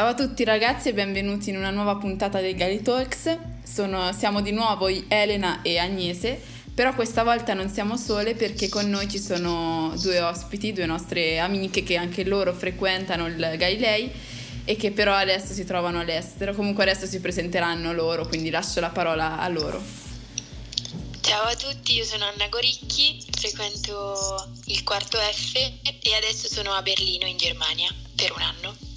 Ciao a tutti ragazzi e benvenuti in una nuova puntata dei Gali Talks. Sono, siamo di nuovo Elena e Agnese, però questa volta non siamo sole perché con noi ci sono due ospiti, due nostre amiche che anche loro frequentano il Galilei e che però adesso si trovano all'estero. Comunque adesso si presenteranno loro, quindi lascio la parola a loro. Ciao a tutti, io sono Anna Goricchi, frequento il quarto F e adesso sono a Berlino in Germania per un anno.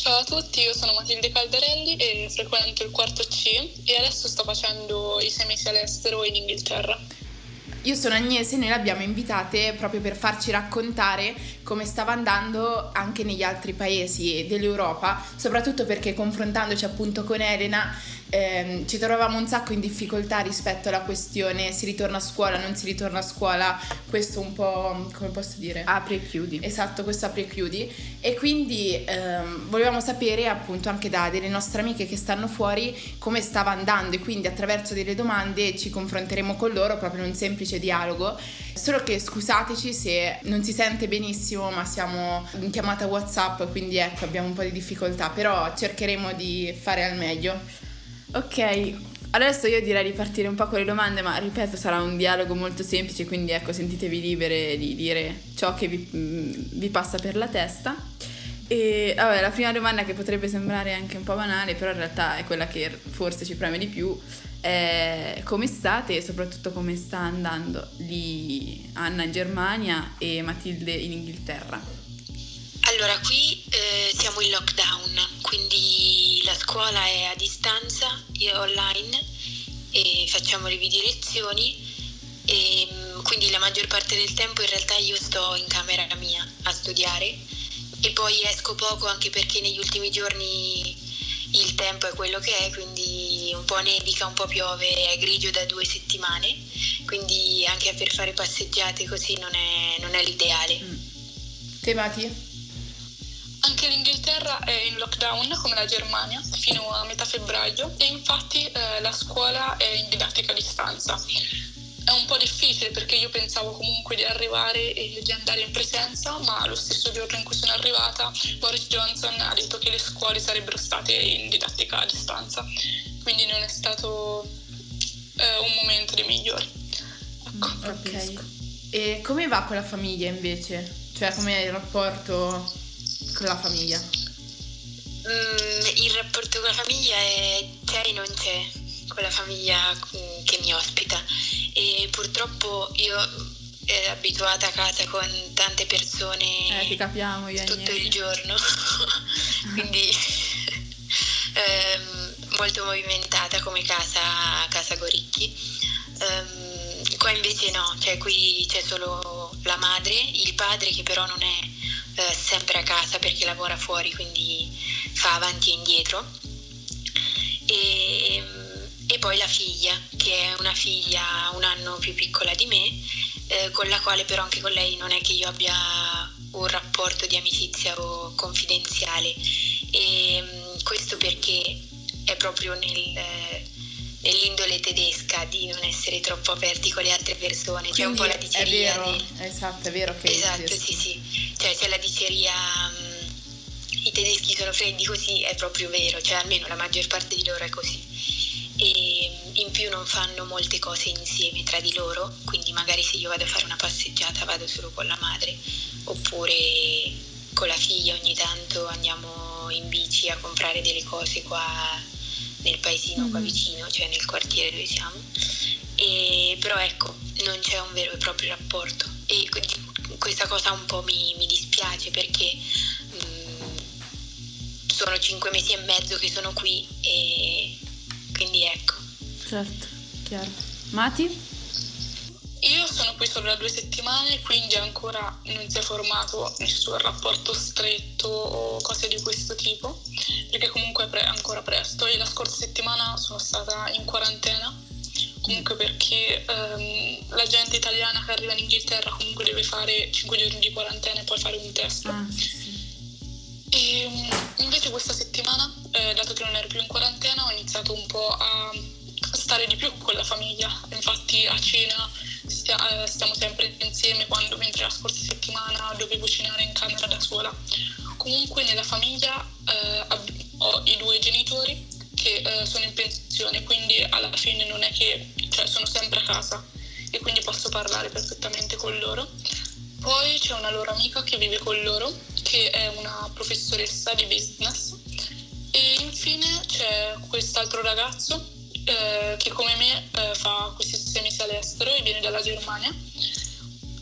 Ciao a tutti, io sono Matilde Caldarelli e frequento il quarto C e adesso sto facendo i sei mesi all'estero in Inghilterra. Io sono Agnese e noi le abbiamo invitate proprio per farci raccontare come stava andando anche negli altri paesi dell'Europa, soprattutto perché confrontandoci appunto con Elena ehm, ci trovavamo un sacco in difficoltà rispetto alla questione si ritorna a scuola, non si ritorna a scuola, questo un po' come posso dire? Apri e chiudi. Esatto, questo apri e chiudi e quindi ehm, volevamo sapere appunto anche da delle nostre amiche che stanno fuori come stava andando e quindi attraverso delle domande ci confronteremo con loro proprio in un semplice dialogo. Solo che scusateci se non si sente benissimo, ma siamo in chiamata WhatsApp, quindi ecco, abbiamo un po' di difficoltà, però cercheremo di fare al meglio. Ok, adesso io direi di partire un po' con le domande, ma ripeto, sarà un dialogo molto semplice, quindi ecco, sentitevi libere di dire ciò che vi, mm, vi passa per la testa. E vabbè, la prima domanda che potrebbe sembrare anche un po' banale, però in realtà è quella che forse ci preme di più, è come state e soprattutto come sta andando lì Anna in Germania e Matilde in Inghilterra. Allora, qui eh, siamo in lockdown, quindi la scuola è a distanza, io online e facciamo le video lezioni e mm, quindi la maggior parte del tempo in realtà io sto in camera mia a studiare e poi esco poco anche perché negli ultimi giorni il tempo è quello che è, quindi un po' nevica, un po' piove, è grigio da due settimane, quindi anche per fare passeggiate così non è, non è l'ideale. Mm. Te Mati? Anche l'Inghilterra è in lockdown come la Germania fino a metà febbraio e infatti eh, la scuola è in didattica a distanza. È un po' difficile perché io pensavo comunque di arrivare e di andare in presenza, ma lo stesso giorno in cui sono arrivata Boris Johnson ha detto che le scuole sarebbero state in didattica a distanza, quindi non è stato eh, un momento dei migliori. Ecco. Ok. E come va con la famiglia invece? Cioè, com'è il rapporto con la famiglia? Mm, il rapporto con la famiglia è c'è e non c'è con la famiglia mm, che mi ospita e purtroppo io ero eh, abituata a casa con tante persone eh, capiamo, tutto il giorno. Quindi ehm, molto movimentata come casa, casa Goricchi. Ehm, qua invece no cioè qui c'è solo la madre il padre che però non è eh, sempre a casa perché lavora fuori, quindi fa avanti e indietro. E, e, poi la figlia, che è una figlia un anno più piccola di me, eh, con la quale però anche con lei non è che io abbia un rapporto di amicizia o confidenziale. E questo perché è proprio nel nell'indole tedesca di non essere troppo aperti con le altre persone, c'è un po' la diceria. È vero, di... esatto, è vero che... Esatto, sì, sì, cioè c'è la diceria, um, i tedeschi sono freddi così, è proprio vero, cioè almeno la maggior parte di loro è così. E in più non fanno molte cose insieme tra di loro, quindi magari se io vado a fare una passeggiata vado solo con la madre, oppure con la figlia ogni tanto andiamo in bici a comprare delle cose qua nel paesino mm-hmm. qua vicino, cioè nel quartiere dove siamo. E, però ecco, non c'è un vero e proprio rapporto e questa cosa un po' mi, mi dispiace perché mh, mm, sono cinque mesi e mezzo che sono qui e. Certo, chiaro. Mati? Io sono qui solo da due settimane, quindi ancora non si è formato nessun rapporto stretto o cose di questo tipo, perché comunque è pre- ancora presto. Io la scorsa settimana sono stata in quarantena, comunque perché ehm, la gente italiana che arriva in Inghilterra comunque deve fare 5 giorni di quarantena e poi fare un test. Ah, sì. E invece questa settimana, eh, dato che non ero più in quarantena, ho iniziato un po' a stare di più con la famiglia. Infatti a cena stia, eh, stiamo sempre insieme quando mentre la scorsa settimana dovevo cenare in camera da sola. comunque nella famiglia eh, ho i due genitori che eh, sono in pensione, quindi alla fine non è che cioè, sono sempre a casa e quindi posso parlare perfettamente con loro. Poi c'è una loro amica che vive con loro, che è una professoressa di business. E infine c'è quest'altro ragazzo eh, che come me eh, fa questi sei mesi all'estero e viene dalla Germania.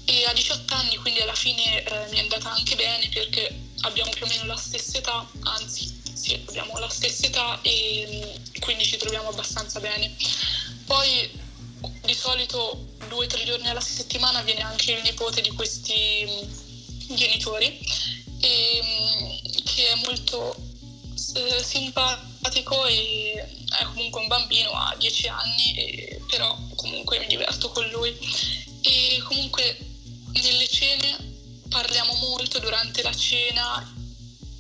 E ha 18 anni, quindi alla fine eh, mi è andata anche bene perché abbiamo più o meno la stessa età, anzi sì, abbiamo la stessa età e mm, quindi ci troviamo abbastanza bene. Poi di solito due o tre giorni alla settimana viene anche il nipote di questi mm, genitori e, mm, che è molto eh, simpatico e è comunque un bambino, ha 10 anni, e, però comunque mi diverto con lui. E comunque nelle cene parliamo molto durante la cena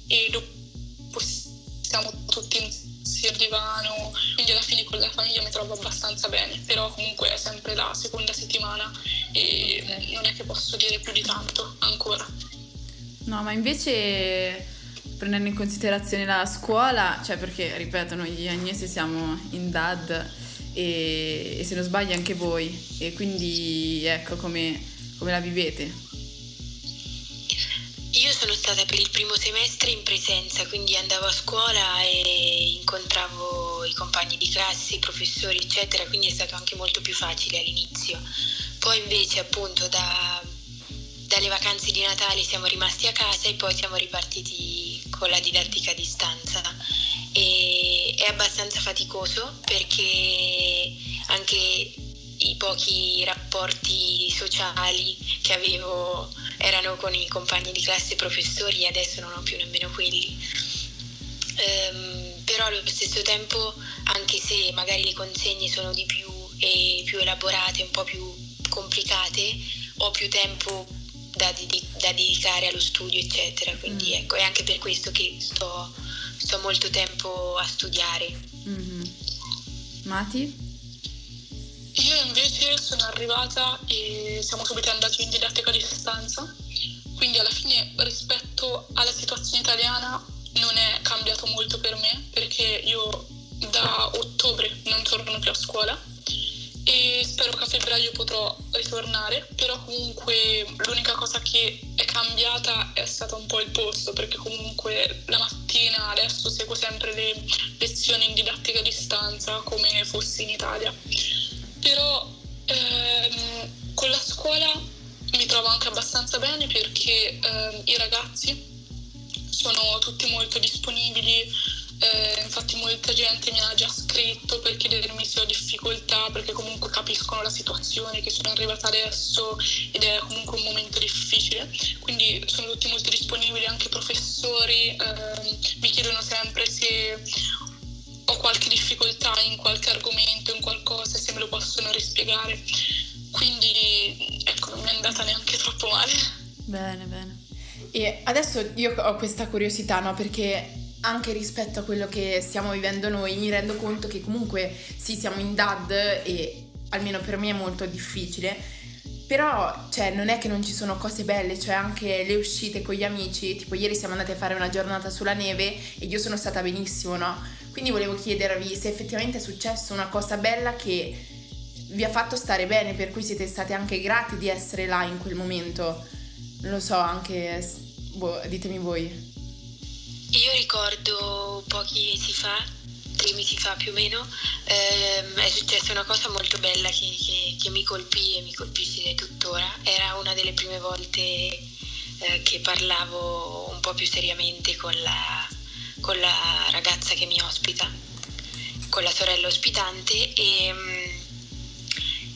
e dopo siamo tutti insieme sul divano, quindi alla fine con la famiglia mi trovo abbastanza bene, però comunque è sempre la seconda settimana e non è che posso dire più di tanto ancora. No, ma invece prendendo in considerazione la scuola, cioè perché ripeto, noi Agnese siamo in DAD e, e se non sbaglio anche voi, e quindi ecco come, come la vivete. Io sono stata per il primo semestre in presenza, quindi andavo a scuola e incontravo i compagni di classe, i professori, eccetera, quindi è stato anche molto più facile all'inizio. Poi invece appunto da, dalle vacanze di Natale siamo rimasti a casa e poi siamo ripartiti con la didattica a distanza. E è abbastanza faticoso perché anche i pochi rapporti sociali che avevo erano con i compagni di classe professori e adesso non ho più nemmeno quelli. Um, però allo stesso tempo, anche se magari le consegne sono di più e più elaborate, un po' più complicate, ho più tempo da, di- da dedicare allo studio, eccetera. Quindi mm. ecco, è anche per questo che sto, sto molto tempo a studiare. Mm-hmm. Mati? Io invece sono arrivata e siamo subito andati in didattica di distanza, quindi alla fine rispetto alla situazione italiana non è cambiato molto per me perché io da ottobre non torno più a scuola spero che a febbraio potrò ritornare, però comunque l'unica cosa che è cambiata è stato un po' il posto, perché comunque la mattina adesso seguo sempre le lezioni in didattica a distanza come fossi in Italia. Però ehm, con la scuola mi trovo anche abbastanza bene perché ehm, i ragazzi sono tutti molto disponibili, eh, infatti molta gente mi ha già scritto per chiedermi se ho difficoltà perché comunque capiscono la situazione che sono arrivata adesso ed è comunque un momento difficile, quindi sono tutti molto disponibili, anche professori ehm, mi chiedono sempre se ho qualche difficoltà in qualche argomento, in qualcosa, se me lo possono rispiegare. Quindi ecco, non mi è andata neanche troppo male. Bene, bene. E adesso io ho questa curiosità, no? Perché anche rispetto a quello che stiamo vivendo noi mi rendo conto che comunque sì, siamo in DAD e almeno per me è molto difficile, però cioè, non è che non ci sono cose belle, cioè anche le uscite con gli amici, tipo ieri siamo andati a fare una giornata sulla neve e io sono stata benissimo, no? Quindi volevo chiedervi se effettivamente è successo una cosa bella che vi ha fatto stare bene, per cui siete stati anche grati di essere là in quel momento. Non lo so, anche boh, ditemi voi. Io ricordo pochi mesi fa, tre mesi fa più o meno, ehm, è successa una cosa molto bella che, che, che mi colpì e mi colpisce tuttora. Era una delle prime volte eh, che parlavo un po' più seriamente con la con la ragazza che mi ospita, con la sorella ospitante e,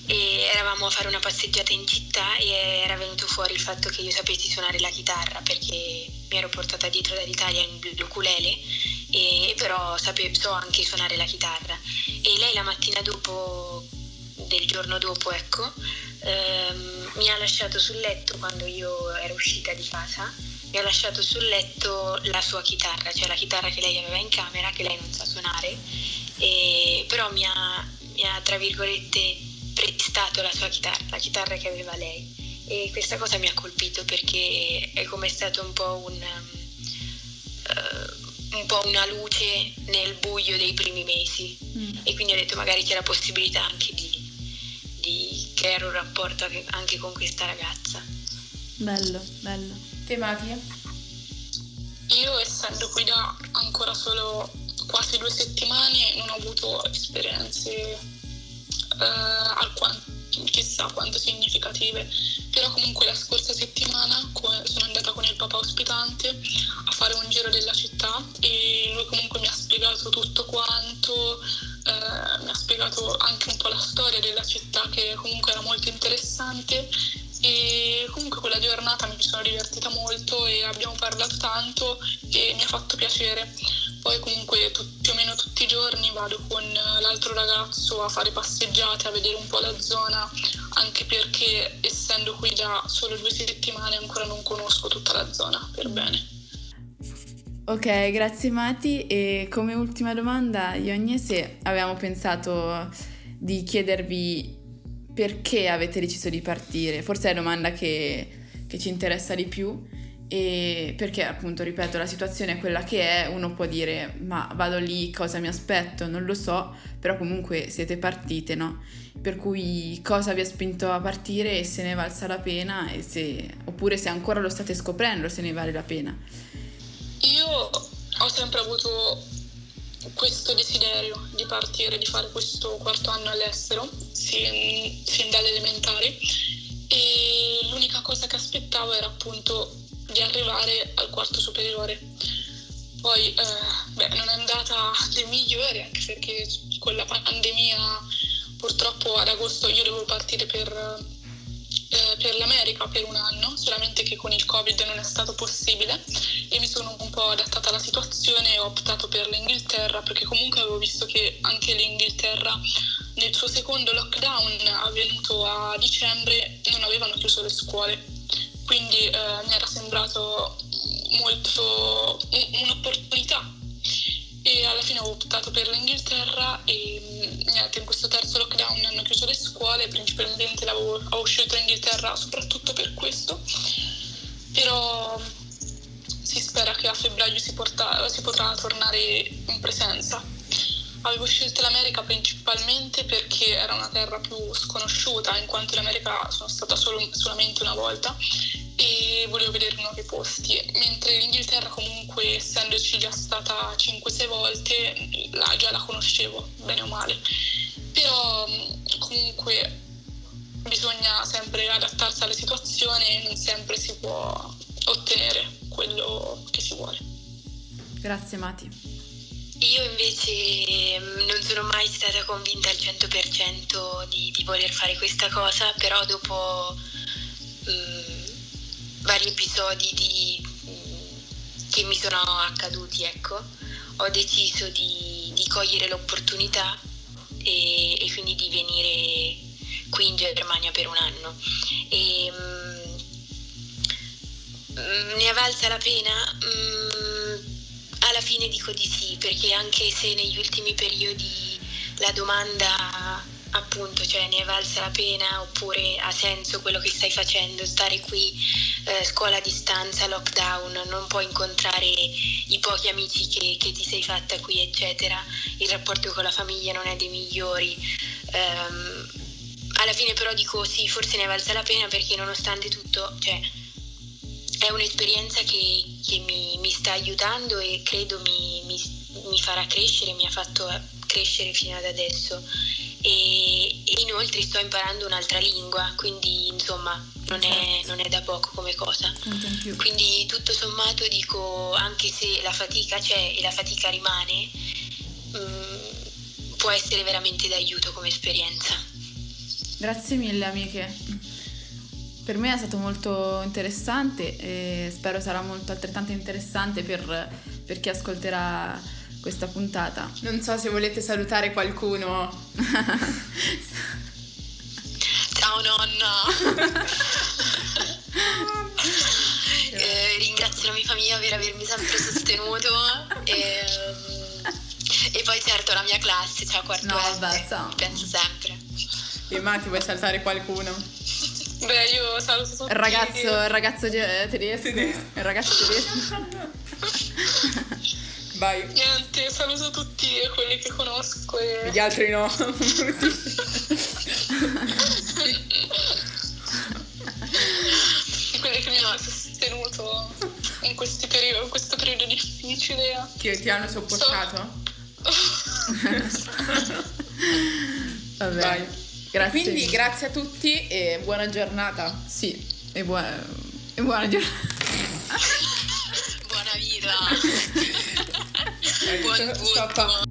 e, eravamo a fare una passeggiata in città e era venuto fuori il fatto che io sapessi suonare la chitarra perché mi ero portata dietro dall'Italia in ukulele e però sapevo, so anche suonare la chitarra e lei la mattina dopo del giorno dopo ecco ehm, mi ha lasciato sul letto quando io ero uscita di casa mi ha lasciato sul letto la sua chitarra, cioè la chitarra che lei aveva in camera, che lei non sa suonare, e, però mi ha, mi ha, tra virgolette, prestato la sua chitarra, la chitarra che aveva lei. E questa cosa mi ha colpito perché è come stato un po' un, eh, un po' una luce nel buio dei primi mesi Mm. e quindi ho detto magari c'è la possibilità anche di, di creare un rapporto anche- con questa ragazza. Bello, bello. Te Mati? Io essendo qui da ancora solo quasi due settimane non ho avuto esperienze eh, alquanto, chissà quanto significative, però comunque la scorsa settimana sono andata con il papà ospitante a fare un giro della città e lui comunque mi ha spiegato tutto quanto, eh, mi ha spiegato anche un po' la storia della città che comunque era molto interessante e comunque quella giornata mi sono divertita molto e abbiamo parlato tanto e mi ha fatto piacere. Poi comunque tu- più o meno tutti i giorni vado con l'altro ragazzo a fare passeggiate, a vedere un po' la zona, anche perché essendo qui da solo due settimane ancora non conosco tutta la zona per bene. Ok, grazie Mati. E come ultima domanda, Iogne, se avevamo pensato di chiedervi perché avete deciso di partire. Forse è la domanda che, che ci interessa di più. E perché appunto, ripeto, la situazione è quella che è, uno può dire ma vado lì, cosa mi aspetto? Non lo so, però comunque siete partite, no? Per cui cosa vi ha spinto a partire e se ne valsa la pena se, oppure se ancora lo state scoprendo se ne vale la pena. Io ho sempre avuto questo desiderio di partire, di fare questo quarto anno all'estero, sin, sin dalle elementari, e l'unica cosa che aspettavo era appunto di arrivare al quarto superiore. Poi eh, beh, non è andata del migliore, anche perché con la pandemia purtroppo ad agosto io dovevo partire per, eh, per l'America per un anno, solamente che con il Covid non è stato possibile e mi sono un po' adattata alla situazione e ho optato per l'Inghilterra perché comunque avevo visto che anche l'Inghilterra nel suo secondo lockdown avvenuto a dicembre non avevano chiuso le scuole. Quindi eh, mi era sembrato molto un- un'opportunità e alla fine ho optato per l'Inghilterra e mh, niente, in questo terzo lockdown hanno chiuso le scuole, principalmente ho scelto l'Inghilterra soprattutto per questo, però si spera che a febbraio si, porta- si potrà tornare in presenza. Avevo scelto l'America principalmente perché era una terra più sconosciuta, in quanto in America sono stata solo- solamente una volta e volevo vedere nuovi posti, mentre l'Inghilterra comunque essendoci già stata 5-6 volte la, già la conoscevo bene o male, però comunque bisogna sempre adattarsi alle situazioni e non sempre si può ottenere quello che si vuole. Grazie Mati. Io invece mm, non sono mai stata convinta al 100% di, di voler fare questa cosa, però dopo mm, vari episodi di- mm, che mi sono accaduti, ecco, ho deciso di, di cogliere l'opportunità e, e quindi di venire qui in Germania per un anno. E, mm, ne è valsa la pena? Alla fine dico di sì, perché anche se negli ultimi periodi la domanda appunto, cioè ne è valsa la pena oppure ha senso quello che stai facendo, stare qui, eh, scuola a distanza, lockdown, non puoi incontrare i pochi amici che, che ti sei fatta qui, eccetera, il rapporto con la famiglia non è dei migliori. Ehm, alla fine però dico sì, forse ne è valsa la pena perché nonostante tutto, cioè, è un'esperienza che, che mi, mi sta aiutando e credo mi, mi- mi farà crescere, mi ha fatto crescere fino ad adesso. E, e inoltre sto imparando un'altra lingua, quindi insomma non è, non è da poco come cosa. Quindi tutto sommato dico, anche se la fatica c'è e la fatica rimane, mm, può essere veramente d'aiuto come esperienza. Grazie mille amiche. Per me è stato molto interessante e spero sarà molto altrettanto interessante per, per chi ascolterà questa puntata. Non so se volete salutare qualcuno. Ciao nonna! Eh, ringrazio la mia famiglia per avermi sempre sostenuto e, e poi certo la mia classe, cioè quarto No, vabbè, penso sempre. E Mati, vuoi salutare qualcuno? Beh, io saluto tutti. Il ragazzo, il ragazzo tedesco. Tedesco. Il ragazzo tedesco. Vai. Niente, saluto tutti quelli che conosco e... Gli altri no. quelli che mi hanno sostenuto in, questi periodi, in questo periodo difficile. che ti hanno sopportato? Vabbè. Vai. Grazie. Quindi grazie a tutti e buona giornata. Sì, e buona, e buona giornata. Buona vita. Buon sto- sto tutto. qua.